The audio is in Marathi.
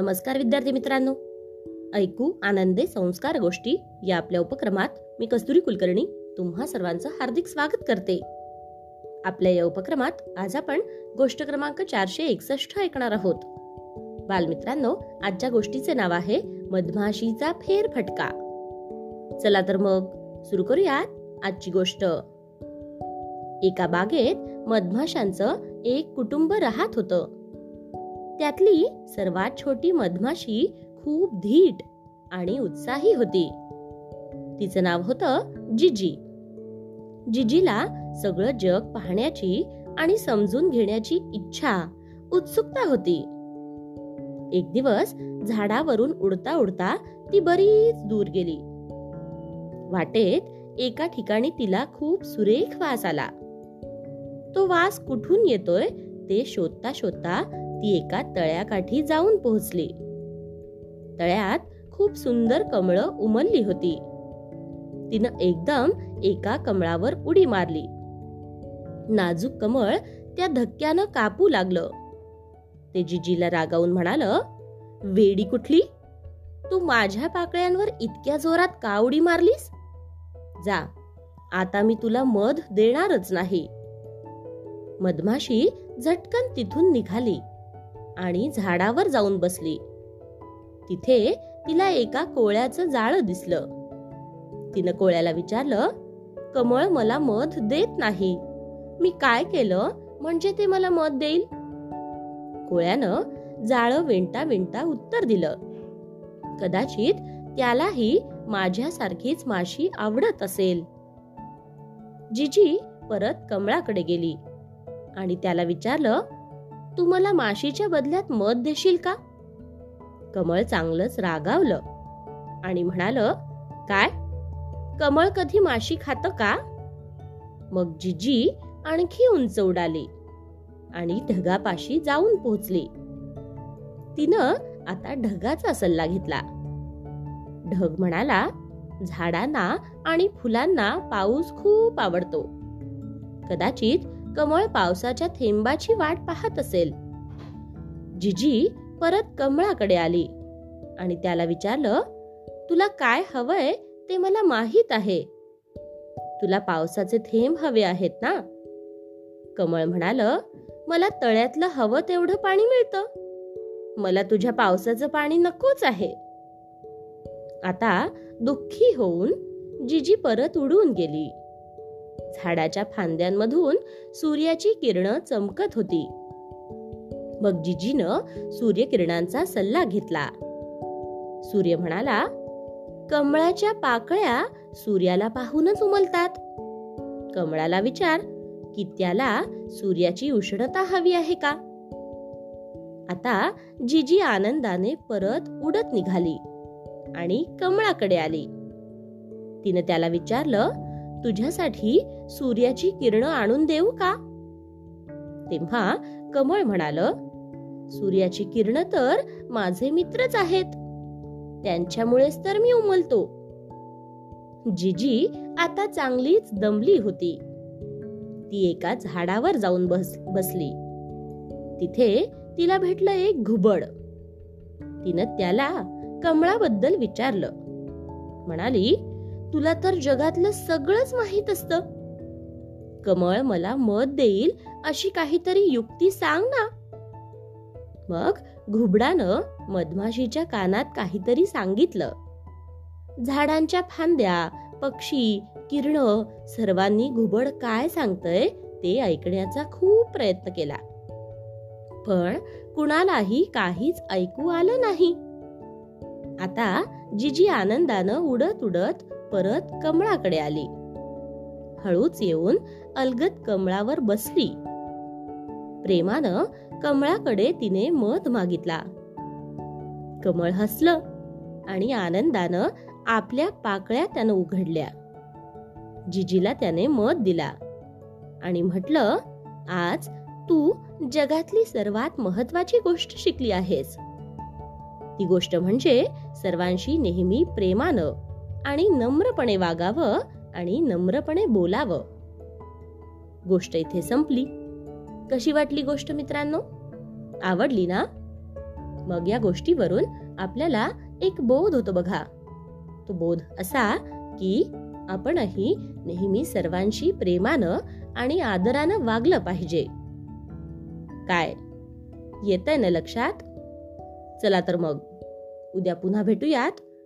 नमस्कार विद्यार्थी मित्रांनो. ऐकू आनंदे संस्कार गोष्टी या आपल्या उपक्रमात मी कस्तुरी कुलकर्णी तुम्हा सर्वांचं हार्दिक स्वागत करते. आपल्या या उपक्रमात आज आपण गोष्ट क्रमांक चारशे एकसष्ट ऐकणार आहोत. बालमित्रांनो आजच्या गोष्टीचे नाव आहे मधमाशीचा फेर फटका. चला तर मग सुरू करूयात आजची गोष्ट. एका बागेत मधमाशांचं एक कुटुंब राहत होतं. त्यातली सर्वात छोटी मधमाशी खूप धीट आणि उत्साही होती. तिचं नाव होतं जिजी. जिजीला सगळं जग पाहण्याची आणि समजून घेण्याची इच्छा उत्सुकता होती. एक दिवस झाडावरून उडता उडता ती बरीच दूर गेली. वाटेत एका ठिकाणी तिला खूप सुरेख वास आला. तो वास कुठून येतोय ते शोधता शोधता ती एका तळ्याकाठी जाऊन पोहोचली. तळ्यात खूप सुंदर कमळं उमलली होती. तिनं एकदम एका कमळावर उडी मारली. नाजूक कमळ त्या धक्क्यानं कापू लागलं. ते जिजीला रागावून म्हणाल वेडी कुठली? तू माझ्या पाकळ्यांवर इतक्या जोरात का उडी मारलीस? जा आता मी तुला मध देणारच नाही. मधमाशी झटकन तिथून निघाली. आणि झाडावर जाऊन बसली. तिथे तिला एका कोळ्याचं जाळं दिसलं. तिनं कोळ्याला विचारलं कमळ मला मध देत नाही. मी काय केलं? म्हणजे ते मला मध देईल? कोळ्यानं जाळं विणता विणता उत्तर दिलं. कदाचित त्यालाही माझ्यासारखीच माशी आवडत असेल. जिजी परत कमळाकडे गेली आणि त्याला विचारलं तू मला माशीच्या बदल्यात मध देशील का? कमळ चांगलंच रागावलं आणि म्हणाल काय? कमळ कधी माशी खात का? मग जिजी आणखी उंच उडाली आणि ढगापाशी जाऊन पोहोचली. तिनं आता ढगाचा सल्ला घेतला. ढग म्हणाला झाडांना आणि फुलांना पाऊस खूप आवडतो. कदाचित कमळ पावसाच्या थेंबाची वाट पाहत असेल. जिजी परत कमळाकडे आली आणि त्याला विचारलं तुला काय हवंय ते मला माहीत आहे. तुला पावसाचे थेंब हवे आहेत ना? कमळ म्हणाल मला तळ्यातलं हवं तेवढं पाणी मिळतं. मला तुझ्या पावसाचं पाणी नकोच आहे. आता दुःखी होऊन जिजी परत उडून गेली. झाडाच्या फांद्यांमधून सूर्याची किरण चमकत होती. मग जिजीनं सूर्यकिरणांचा सल्ला घेतला. सूर्य म्हणाला कमळाच्या पाकळ्या सूर्याला पाहूनच उमलतात. कमळाला विचार की त्याला सूर्याची उष्णता हवी आहे का? आता जिजी आनंदाने परत उडत निघाली आणि कमळाकडे आली. तिने त्याला विचारलं तुझ्यासाठी सूर्याची किरण आणून देऊ का? तेव्हा कमळ म्हणाल सूर्याची किरण तर माझे मित्रच आहेत. त्यांच्यामुळेच तर मी उमलतो. जिजी आता चांगलीच दमली होती. ती एका झाडावर जाऊन बस बसली. तिथे तिला भेटलं एक घुबड. तिनं त्याला कमळाबद्दल विचारलं. म्हणाली तुला तर जगातलं सगळंच माहीत असत. कमळ मला मत देईल अशी काहीतरी युक्ती सांग ना. मग घुबडानं मधमाशीच्या कानात काहीतरी सांगितलं. झाडांच्या फांद्या पक्षी किरण सर्वांनी घुबड काय सांगतय ते ऐकण्याचा खूप प्रयत्न केला. पण कुणालाही काहीच ऐकू आलं नाही. आता जिजी आनंदानं उडत उडत परत कमळाकडे आली. हळूच येऊन अलगत कमळावर बसली. प्रेमानं कमळाकडे तिने मध मागितला. कमळ हसलं आणि आनंदानं आपल्या पाकळ्या त्यानं उघडल्या. जिजीला त्याने मध दिला आणि म्हटलं आज तू जगातली सर्वात महत्वाची गोष्ट शिकली आहेस. ती गोष्ट म्हणजे सर्वांशी नेहमी प्रेमानं आणि नम्रपणे वागावं आणि नम्रपणे बोलावं. गोष्ट इथे संपली. कशी वाटली गोष्ट मित्रांनो? आवडली ना? मग या गोष्टीवरून आपल्याला एक बोध होतो बघा. तो बोध असा की आपणही नेहमी सर्वांशी प्रेमानं आणि आदरानं वागलं पाहिजे. काय? येत आहे ना लक्षात? चला तर मग. उद्या पुन्हा भेटूयात.